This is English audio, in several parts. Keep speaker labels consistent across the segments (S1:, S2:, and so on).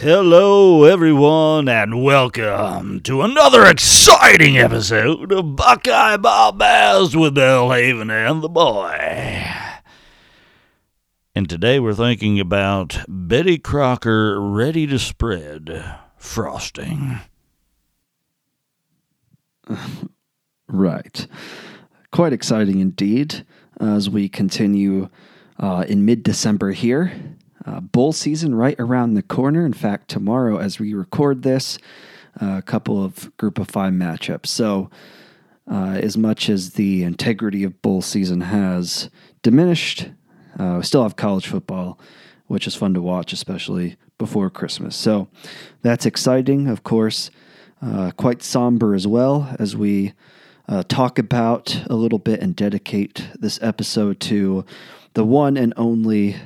S1: Hello, everyone, and welcome to another exciting episode of Buckeye Bombast with Bill Haven and the boy. And today we're thinking about Betty Crocker ready to spread frosting.
S2: Right. Quite exciting indeed as we continue uh, in mid December here. Uh, bowl season right around the corner. In fact, tomorrow, as we record this, uh, a couple of group of five matchups. So, uh, as much as the integrity of bowl season has diminished, uh, we still have college football, which is fun to watch, especially before Christmas. So, that's exciting, of course. Uh, quite somber as well as we uh, talk about a little bit and dedicate this episode to the one and only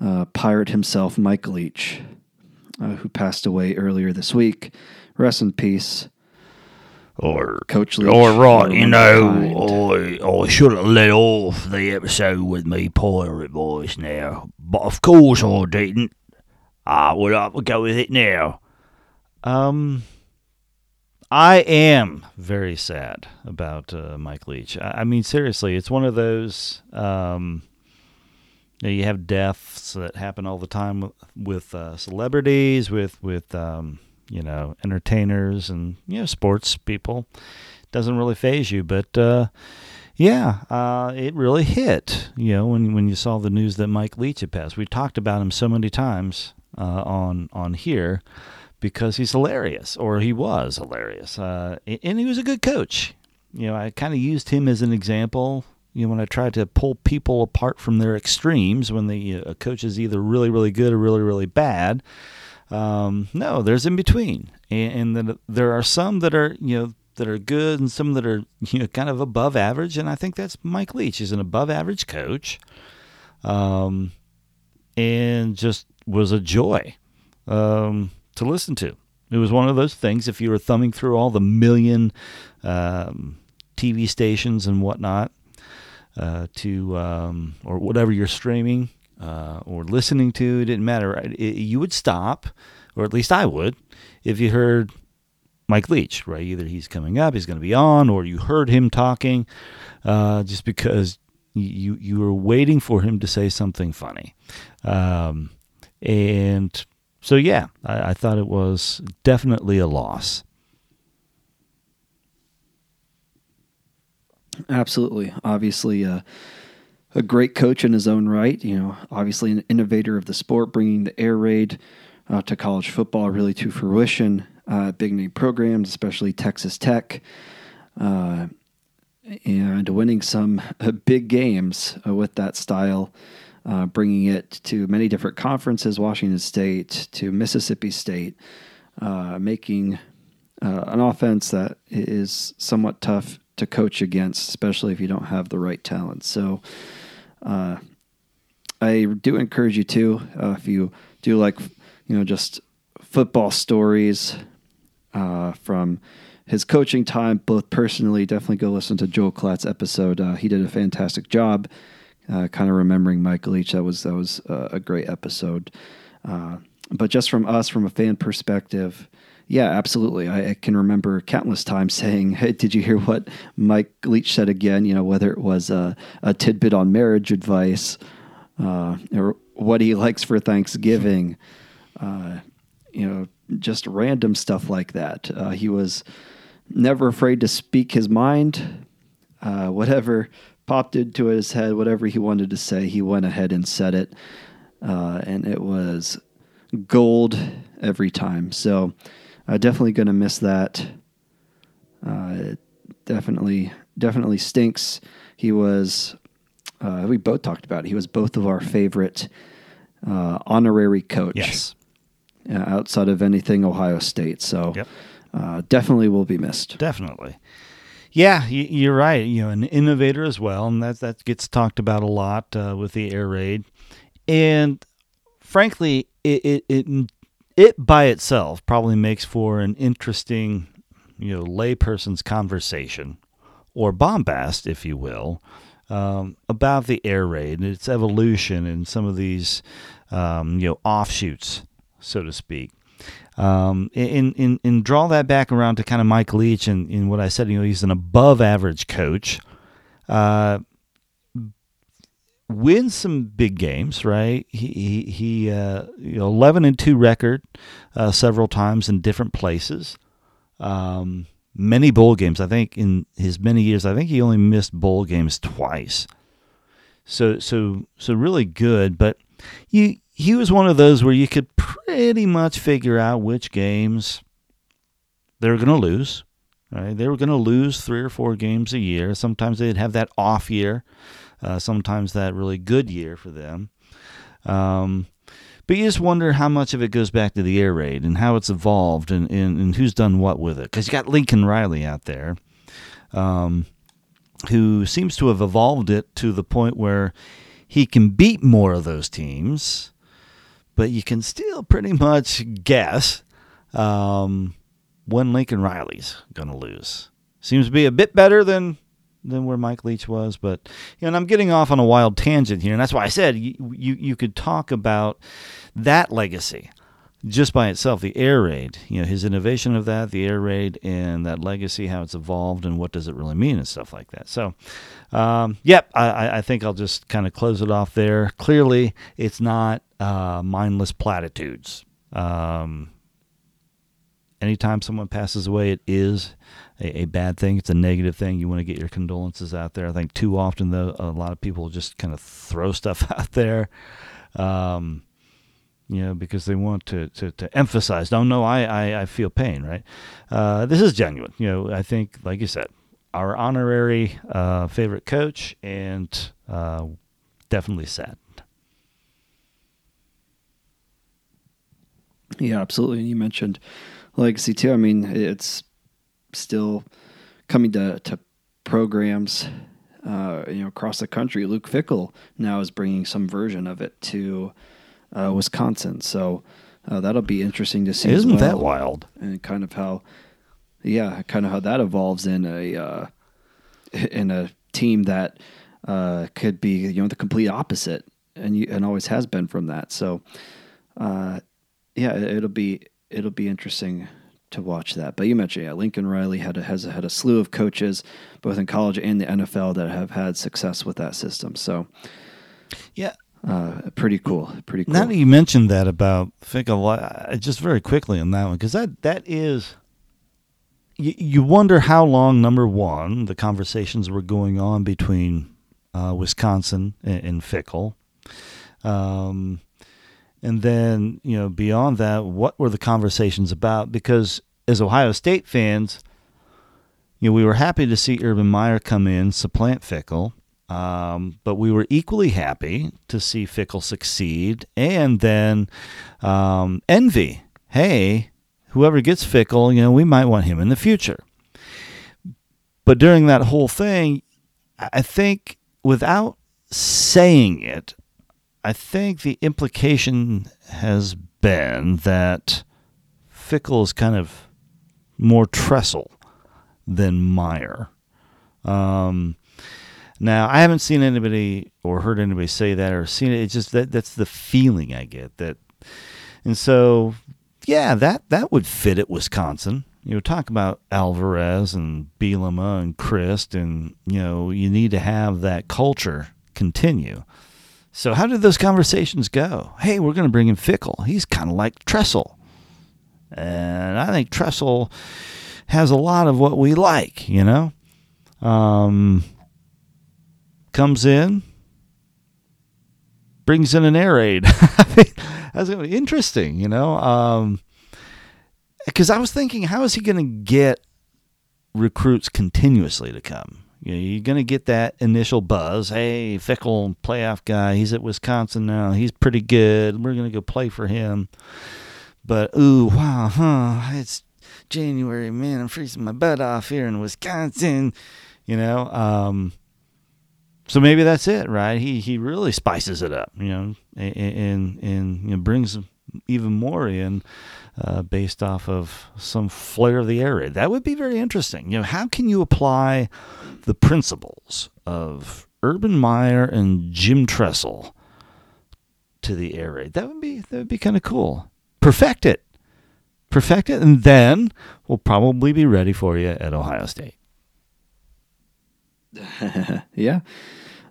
S2: uh, pirate himself, Mike Leach, uh, who passed away earlier this week. Rest in peace.
S1: Or,
S2: Coach Leach.
S1: or right, you know. I, I should have let off the episode with me pirate voice now, but of course I didn't. I would have to go with it now. Um, I am very sad about uh, Mike Leach. I, I mean, seriously, it's one of those. Um, you, know, you have deaths that happen all the time with, with uh, celebrities, with with um, you know entertainers, and you know sports people. It Doesn't really phase you, but uh, yeah, uh, it really hit. You know when when you saw the news that Mike Leach had passed. We talked about him so many times uh, on on here because he's hilarious, or he was hilarious, uh, and he was a good coach. You know, I kind of used him as an example. You know, when I tried to pull people apart from their extremes, when the uh, coach is either really, really good or really, really bad. Um, no, there's in between, and, and there are some that are you know that are good, and some that are you know kind of above average. And I think that's Mike Leach. He's an above average coach, um, and just was a joy um, to listen to. It was one of those things. If you were thumbing through all the million um, TV stations and whatnot, uh, to um, or whatever you're streaming uh, or listening to, it didn't matter. It, you would stop, or at least I would, if you heard Mike Leach. Right? Either he's coming up, he's going to be on, or you heard him talking, uh, just because you you were waiting for him to say something funny. Um, and so, yeah, I, I thought it was definitely a loss.
S2: Absolutely. Obviously, uh, a great coach in his own right. You know, obviously an innovator of the sport, bringing the air raid uh, to college football really to fruition. Uh, big name programs, especially Texas Tech, uh, and winning some big games uh, with that style. Uh, bringing it to many different conferences, Washington State to Mississippi State, uh, making an offense that is somewhat tough to coach against, especially if you don't have the right talent. So, uh, I do encourage you to, uh, if you do like, you know, just football stories uh, from his coaching time, both personally, definitely go listen to Joel Klatt's episode. Uh, he did a fantastic job, uh, kind of remembering Michael Leach. That was that was uh, a great episode. But just from us, from a fan perspective, yeah, absolutely. I, I, can remember countless times saying, "Hey, did you hear what Mike Leach said again?" You know, whether it was a, a tidbit on marriage advice uh, or what he likes for Thanksgiving. Uh, you know, just random stuff like that. Uh, he was never afraid to speak his mind. Uh, whatever popped into his head, whatever he wanted to say, he went ahead and said it, uh, and it was gold every time. So uh, definitely going to miss that. Uh, it definitely, definitely stinks. He was. Uh, we both talked about it. He was both of our favorite uh, honorary coach.
S1: Yes.
S2: Uh, outside of anything Ohio State. So
S1: Yep.
S2: uh, definitely will be missed.
S1: Definitely. Yeah, you're right. You know, an innovator as well, and that that gets talked about a lot uh, with the air raid. And frankly, it, it it it by itself probably makes for an interesting, you know, layperson's conversation or bombast, if you will, um, about the air raid and its evolution and some of these, um, you know, offshoots so to speak. Um, and, and, and draw that back around to kind of Mike Leach and, and what I said, you know, he's an above average coach. Uh, wins some big games, right? He he, he uh, you know, eleven and two record uh, several times in different places. Um, many bowl games. I think in his many years, I think he only missed bowl games twice. So so so really good. But you he was one of those where you could pretty much figure out which games they were going to lose. Right? They were going to lose three or four games a year. Sometimes they'd have that off year uh, sometimes that really good year for them. Um, but you just wonder how much of it goes back to the air raid and how it's evolved and, and, and who's done what with it. Because you got Lincoln Riley out there, um, who seems to have evolved it to the point where he can beat more of those teams, but you can still pretty much guess um, when Lincoln Riley's going to lose. Seems to be a bit better than than where Mike Leach was. But you know, and I'm getting off on a wild tangent here, and that's why I said you you, you could talk about that legacy just by itself, the air raid, you know, his innovation of that, the air raid, and that legacy, how it's evolved, and what does it really mean, and stuff like that. So, um, yep, I, I think I'll just kind of close it off there. Clearly, it's not uh, mindless platitudes. Um, anytime someone passes away, it is a, a, bad thing. It's a negative thing. You want to get your condolences out there. I think too often, though, a lot of people just kind of throw stuff out there, um, you know, because they want to, to, to emphasize, no, no, I, I, I feel pain, right? Uh, this is genuine. You know, I think, like you said, our honorary uh, favorite coach and uh, definitely sad.
S2: Yeah, absolutely. And you mentioned legacy too. I mean, it's still coming to, to programs, uh, you know, across the country. Luke Fickell now is bringing some version of it to uh, Wisconsin. So uh, that'll be interesting to see.
S1: Isn't
S2: well.
S1: that wild?
S2: And kind of how, yeah, kind of how that evolves in a uh, in a team that uh, could be you know the complete opposite, and you, and always has been from that. So, uh, yeah, it'll be it'll be interesting to watch that. But you mentioned, yeah, Lincoln Riley had a, has had a slew of coaches, both in college and the NFL, that have had success with that system. So,
S1: yeah,
S2: uh, pretty cool. Pretty cool.
S1: Now that you mentioned that about Fickell, just very quickly on that one, because that that is. You, you wonder how long, number one, the conversations were going on between uh, Wisconsin and, and Fickell. Um, and then, you know, beyond that, what were the conversations about? Because as Ohio State fans, you know, we were happy to see Urban Meyer come in, supplant Fickell, um, but we were equally happy to see Fickell succeed and then um, envy. Hey, whoever gets Fickell, you know, we might want him in the future. But during that whole thing, I think without saying it, I think the implication has been that Fickell is kind of more Tressel than Meyer. Um, now, I haven't seen anybody or heard anybody say that or seen it. It's just that that's the feeling I get that, and so yeah, that that would fit at Wisconsin. You know, talk about Alvarez and Bielema and Chryst, and you know, you need to have that culture continue. So how did those conversations go? Hey, we're going to bring in Fickell. He's kind of like Tressel. And I think Tressel has a lot of what we like, you know? Um, comes in, brings in an air raid. That's going to be interesting, you know? Um, because I was thinking, how is he going to get recruits continuously to come? You know, you're going to get that initial buzz. Hey, Fickell, playoff guy. He's at Wisconsin now. He's pretty good. We're going to go play for him. But ooh, wow, huh? It's January, man. I'm freezing my butt off here in Wisconsin. You know, um, so maybe that's it, right? He he really spices it up, you know, and and, and you know, brings even more in uh, based off of some flair of the area. That would be very interesting. You know, how can you apply the principles of Urban Meyer and Jim Tressel to the air raid? That would be that would be kind of cool. perfect it. Perfect it, and then we'll probably be ready for you at Ohio State.
S2: yeah,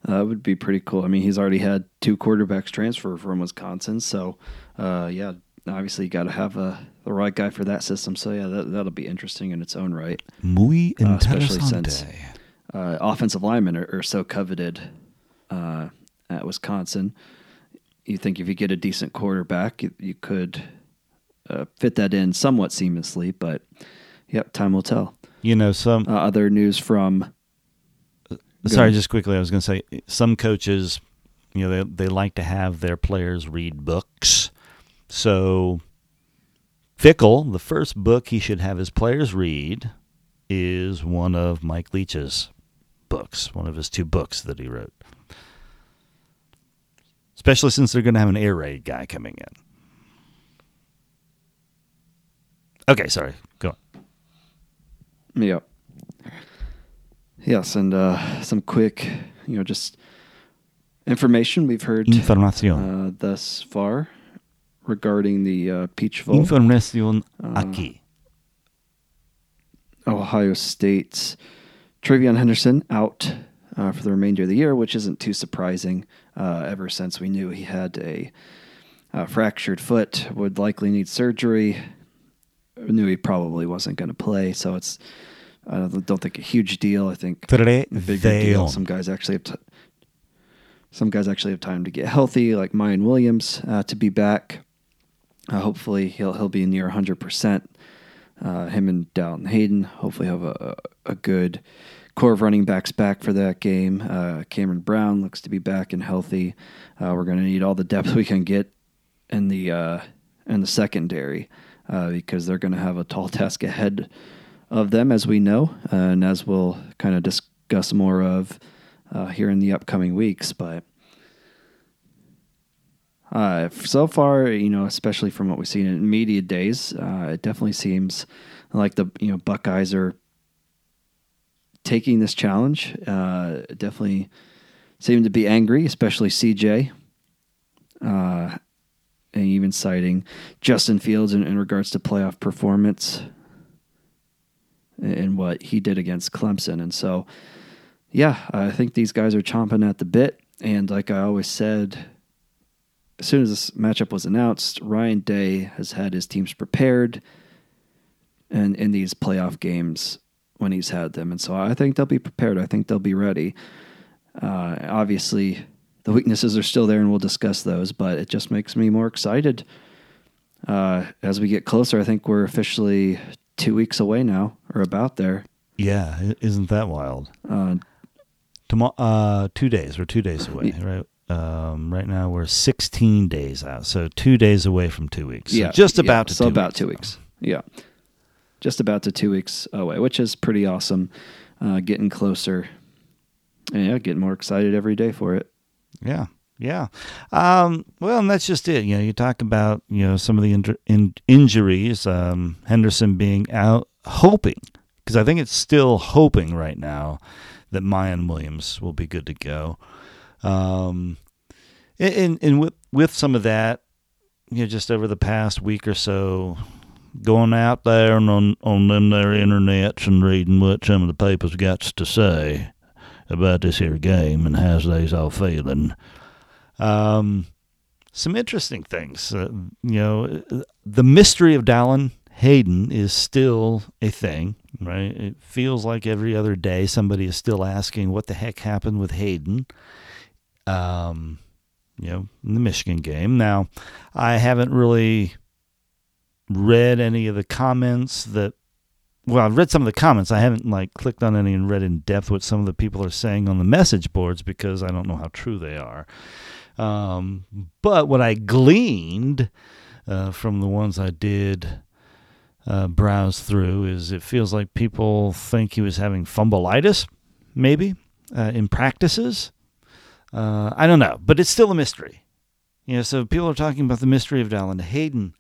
S2: that would be pretty cool. I mean, he's already had two quarterbacks transfer from Wisconsin, so uh, yeah, obviously you got to have a the right guy for that system. So yeah, that that'll be interesting in its own right.
S1: Muy
S2: Uh, especially since- Uh, offensive linemen are, are so coveted uh, at Wisconsin. You think if you get a decent quarterback, you, you could uh, fit that in somewhat seamlessly, but yep, time will tell.
S1: you know, some
S2: Uh, other news from
S1: Sorry, just quickly, I was going to say some coaches, you know, they they like to have their players read books. So Fickell, the first book he should have his players read is one of Mike Leach's books, one of his two books that he wrote. Especially since they're going to have an air raid guy coming in. Okay, sorry. Go on.
S2: Yep. Yes, and uh, some quick, you know, just information we've heard
S1: Información.
S2: uh, thus far regarding the uh, Peach Bowl.
S1: Información
S2: Uh,
S1: aquí.
S2: Ohio State's TreVeyon Henderson out uh, for the remainder of the year, which isn't too surprising. Uh, ever since we knew he had a, uh fractured foot, would likely need surgery. Knew he probably wasn't going to play, so it's I don't, think a huge deal. I think a bigger deal. Some guys actually have t- some guys actually have time to get healthy, like Miyan Williams uh, to be back. Uh, hopefully, he'll he'll be near 100. percent uh, Him and Dallin Hayden hopefully have a a good core of running backs back for that game. Uh, Cameron Brown looks to be back and healthy. Uh, we're going to need all the depth we can get in the uh, in the secondary uh, because they're going to have a tall task ahead of them, as we know, uh, and as we'll kind of discuss more of uh, here in the upcoming weeks. But uh, so far, you know, especially from what we've seen in media days, uh, it definitely seems like the you know Buckeyes are taking this challenge. Uh, definitely seem to be angry, especially CJ. Uh, and even citing Justin Fields in, in regards to playoff performance and what he did against Clemson. And so, yeah, I think these guys are chomping at the bit. And like I always said, as soon as this matchup was announced, Ryan Day has had his teams prepared and in these playoff games when he's had them. And so I think they'll be prepared. I think they'll be ready. Uh, obviously, the weaknesses are still there, and we'll discuss those, but it just makes me more excited. Uh, as we get closer, I think we're officially two weeks away now, or about there.
S1: Yeah, isn't that wild?
S2: Uh,
S1: Tomorrow, uh, two days. We're two days away, right? Um, right now we're 16 days out, so two days away from two weeks. So
S2: yeah,
S1: just
S2: yeah,
S1: about to
S2: so
S1: two
S2: about
S1: weeks,
S2: two weeks. Yeah, just about to two weeks away, which is pretty awesome. Uh, getting closer, and yeah, getting more excited every day for it.
S1: Yeah, yeah. Um, well, and that's just it. You know, you talk about you know some of the in- injuries. Um, Henderson being out, hoping because I think it's still hoping right now that Miyan Williams will be good to go. Um, and, and, with with some of that, you know, just over the past week or so, going out there and on on them their internets and reading what some of the papers got to say about this here game and how's they's all feeling. Um, some interesting things. Uh, you know, the mystery of Dallin Hayden is still a thing, right? It feels like every other day somebody is still asking what the heck happened with Hayden. Um, you know, in the Michigan game. Now, I haven't really read any of the comments that well, I've read some of the comments. I haven't like clicked on any and read in depth what some of the people are saying on the message boards because I don't know how true they are. Um, but what I gleaned uh, from the ones I did uh, browse through is it feels like people think he was having fumbleitis, maybe uh, in practices. Uh, I don't know, but it's still a mystery. You know, so people are talking about the mystery of Dallin Hayden,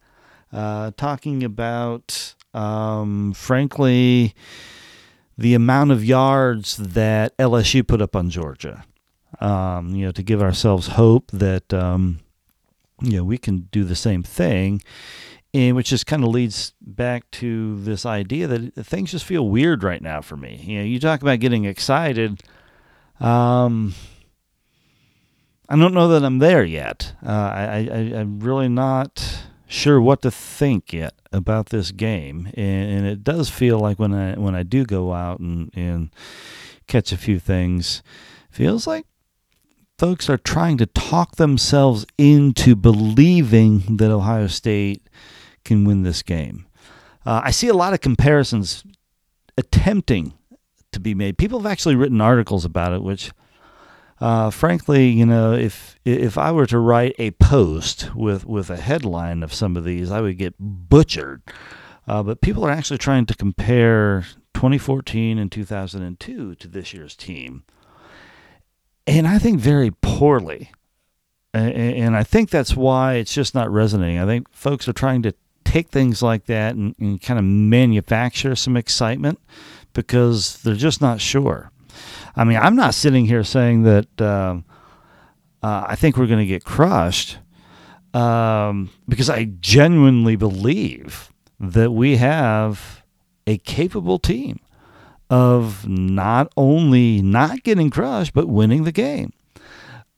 S1: uh, talking about, um, frankly, the amount of yards that LSU put up on Georgia. Um, you know, to give ourselves hope that um, you know we can do the same thing. and which just kind of leads back to this idea that things just feel weird right now for me. You know, you talk about getting excited. Um, I don't know that I'm there yet. Uh, I, I, I'm really not sure what to think yet about this game, and, and, it does feel like when I when I do go out and, and catch a few things, feels like folks are trying to talk themselves into believing that Ohio State can win this game. Uh, I see a lot of comparisons attempting to be made. People have actually written articles about it, which uh, frankly, you know, if if I were to write a post with with a headline of some of these, I would get butchered. Uh, but people are actually trying to compare 2014 and 2002 to this year's team, and I think very poorly. And I think that's why it's just not resonating. I think folks are trying to take things like that and, and kind of manufacture some excitement because they're just not sure. I mean, I'm not sitting here saying that um, uh, I think we're going to get crushed um, because I genuinely believe that we have a capable team of not only not getting crushed but winning the game.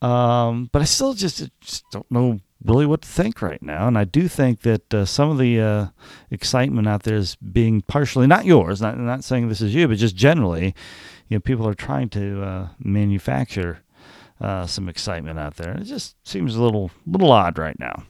S1: Um, but I still just, just, don't know really what to think right now, and I do think that uh, some of the uh, excitement out there is being partially not yours. Not not saying this is you, but just generally you know, people are trying to uh, manufacture uh, some excitement out there. It just seems a little little odd right now.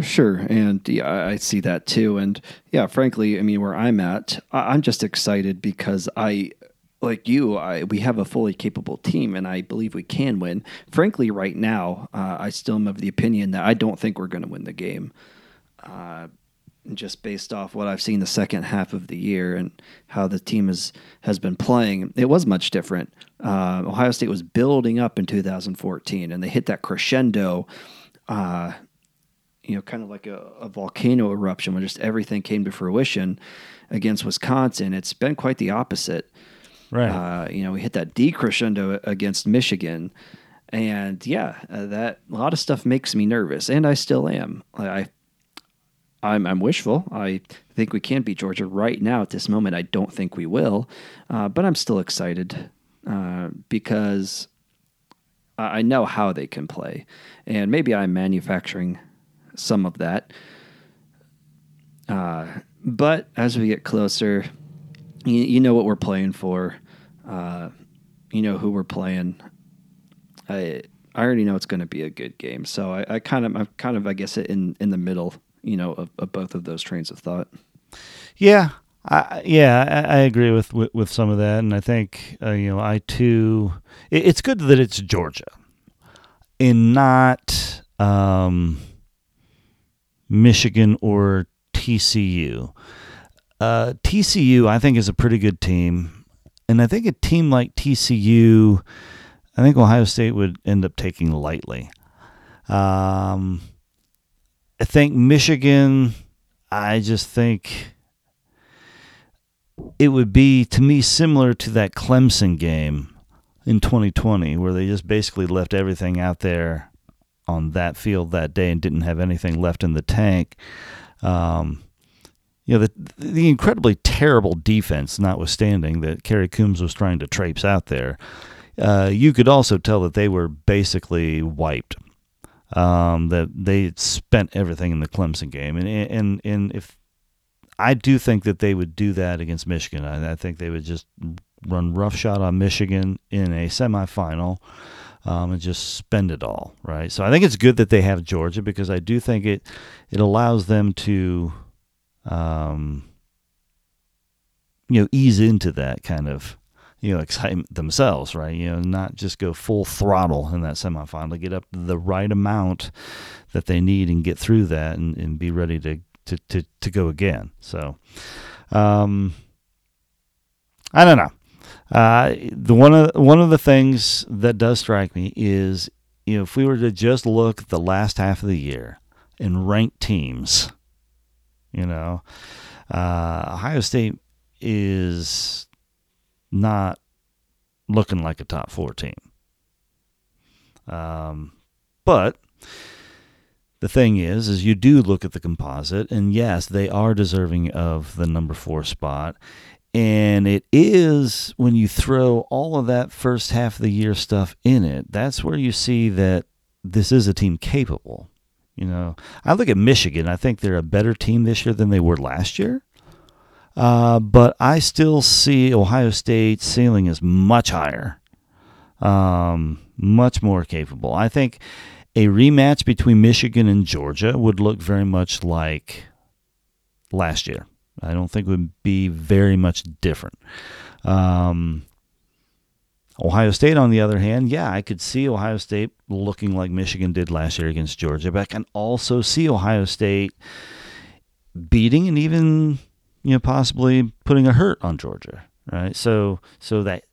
S2: Sure, and yeah, I see that too. And yeah, frankly, I mean, where I'm at, I'm just excited because I, like you, I we have a fully capable team, and I believe we can win. Frankly, right now, uh, I still am of the opinion that I don't think we're going to win the game. Uh, just based off what I've seen the second half of the year and how the team has has been playing, it was much different. Uh, Ohio State was building up in 2014, and they hit that crescendo. You know, kind of like a, a, volcano eruption when just everything came to fruition against Wisconsin. It's been quite the opposite.
S1: Right.
S2: Uh, you know, we hit that decrescendo against Michigan. And yeah, uh, that a lot of stuff makes me nervous, and I still am. I I'm, I'm wishful. I think we can beat Georgia right now at this moment. I don't think we will, uh, but I'm still excited uh, because I know how they can play, and maybe I'm manufacturing some of that. Uh, but as we get closer, you, you, know what we're playing for. Uh, you know who we're playing. I I already know it's going to be a good game, so I, I kind of I'm kind of I guess in in the middle you know, of, of both of those trains of thought.
S1: Yeah, I, yeah, I, I agree with, with, with some of that, and I think uh, you know I too. It, it's good that it's Georgia, and not um, Michigan or TCU. Uh, TCU, I think, is a pretty good team, and I think a team like TCU, I think Ohio State would end up taking lightly. Um, I think Michigan, I just think it would be to me similar to that Clemson game in 2020 where they just basically left everything out there on that field that day and didn't have anything left in the tank. Um, you know, the, the incredibly terrible defense, notwithstanding that Kerry Coombs was trying to traipse out there, uh, you could also tell that they were basically wiped um, that they spent everything in the Clemson game, and and and if I do think that they would do that against Michigan, I, I think they would just run roughshod on Michigan in a semifinal. Um, and just spend it all, right? So I think it's good that they have Georgia because I do think it it allows them to, um, you know, ease into that kind of you know, excitement themselves, right? You know, not just go full throttle in that semifinal, get up the right amount that they need and get through that and, and be ready to, to, to, to go again. So, um, I don't know. Uh, the one of one of the things that does strike me is, you know, if we were to just look at the last half of the year and rank teams, you know, uh, Ohio State is not looking like a top four team. Um, but the thing is, is you do look at the composite, and yes, they are deserving of the number four spot. And it is when you throw all of that first half of the year stuff in it, that's where you see that this is a team capable. You know, I look at Michigan. I think they're a better team this year than they were last year. Uh, but I still see Ohio State's ceiling is much higher, um, much more capable. I think a rematch between Michigan and Georgia would look very much like last year. I don't think it would be very much different. Um, Ohio State, on the other hand, yeah, I could see Ohio State looking like Michigan did last year against Georgia, but I can also see Ohio State beating and even you know possibly putting a hurt on Georgia, right? So so that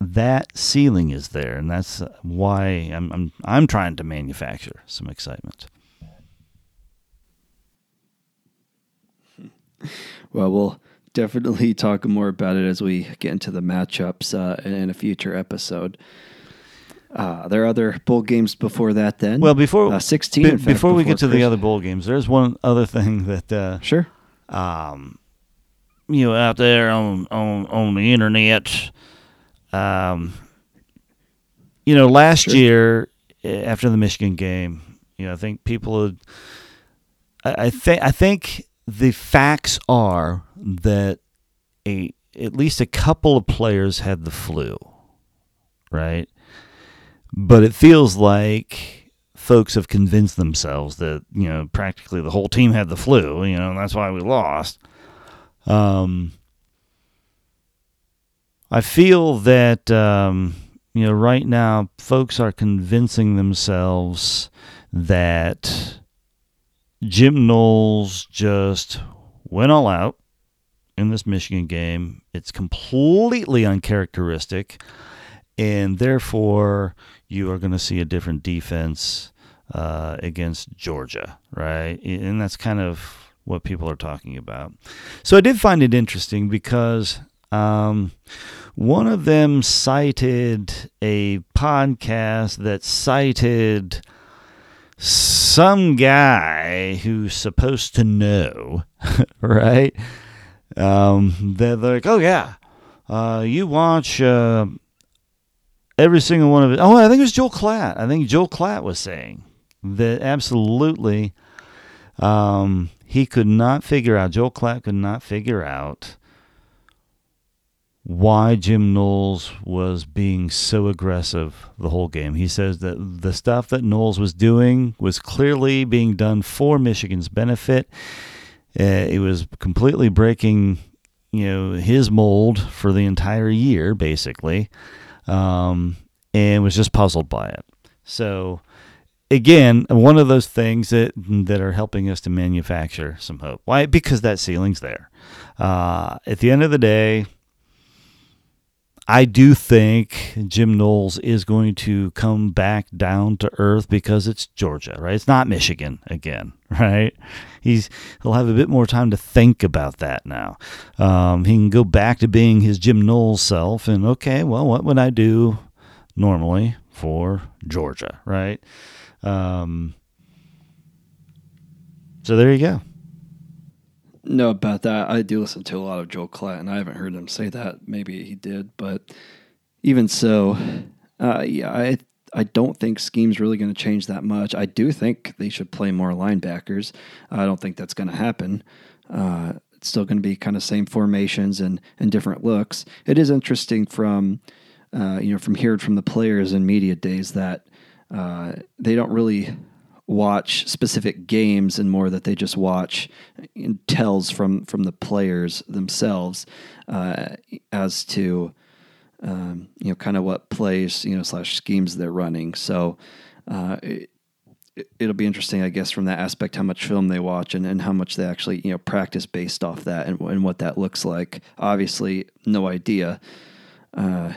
S1: that ceiling is there, and that's why I'm I'm I'm trying to manufacture some excitement.
S2: Well, we'll definitely talk more about it as we get into the matchups uh, in a future episode. Uh, there are other bowl games before that. Then,
S1: well, before
S2: uh, sixteen. Fact,
S1: before, we get to the other bowl games, there's one other thing that uh,
S2: sure,
S1: um, you know, out there on on on the internet, um, you know, last
S2: Sure.
S1: year eh, after the Michigan game, you know, I think people had. I, I think I think the facts are that a at least a couple of players had the flu, right? But it feels like folks have convinced themselves that you know practically the whole team had the flu, you know, that's why we lost. Um, I feel that um, you know right now folks are convincing themselves that Jim Knowles just went all out in this Michigan game. It's completely uncharacteristic, and therefore you are going to see a different defense uh, against Georgia, right? And that's kind of what people are talking about. So I did find it interesting because um, one of them cited a podcast that cited some guy who's supposed to know, right? Um, they're like, oh yeah, uh, you watch uh, every single one of it. Oh, I think it was Joel Klatt. I think Joel Klatt was saying that absolutely um, he could not figure out, Joel Klatt could not figure out why Jim Knowles was being so aggressive the whole game. He says that the stuff that Knowles was doing was clearly being done for Michigan's benefit. Uh, it was completely breaking, you know, his mold for the entire year, basically, um, and was just puzzled by it. So, again, one of those things that that are helping us to manufacture some hope. Why? Because that ceiling's there. Uh, at the end of the day, I do think Jim Knowles is going to come back down to earth because it's Georgia, right? It's not Michigan again, right? He's he'll have a bit more time to think about that now. Um, he can go back to being his Jim Knowles self, and okay, well, what would I do normally for Georgia, right? Um, so there you go.
S2: Know about that. I do listen to a lot of Joel and I haven't heard him say that. Maybe he did, but even so, uh, yeah, I I don't think scheme's really going to change that much. I do think they should play more linebackers. I don't think that's going to happen. Uh, it's still going to be kind of same formations and and different looks. It is interesting from uh, you know from hearing from the players in media days that uh, they don't really watch specific games and more that they just watch and tells from from the players themselves uh, as to um, you know kind of what plays you know slash schemes they're running. So uh, it, it'll be interesting, I guess, from that aspect how much film they watch and, and how much they actually you know practice based off that and, and what that looks like. Obviously, no idea. Uh,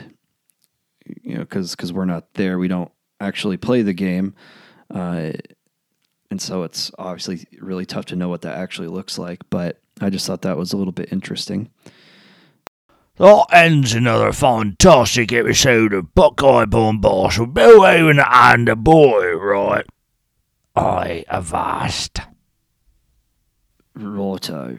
S2: you know, because because we're not there, we don't actually play the game. Uh, and so it's obviously really tough to know what that actually looks like. But I just thought that was a little bit interesting.
S1: That ends another fantastic episode of Buckeye Bombastic with Bill Owen and the boy, right? I avast.
S2: Righto.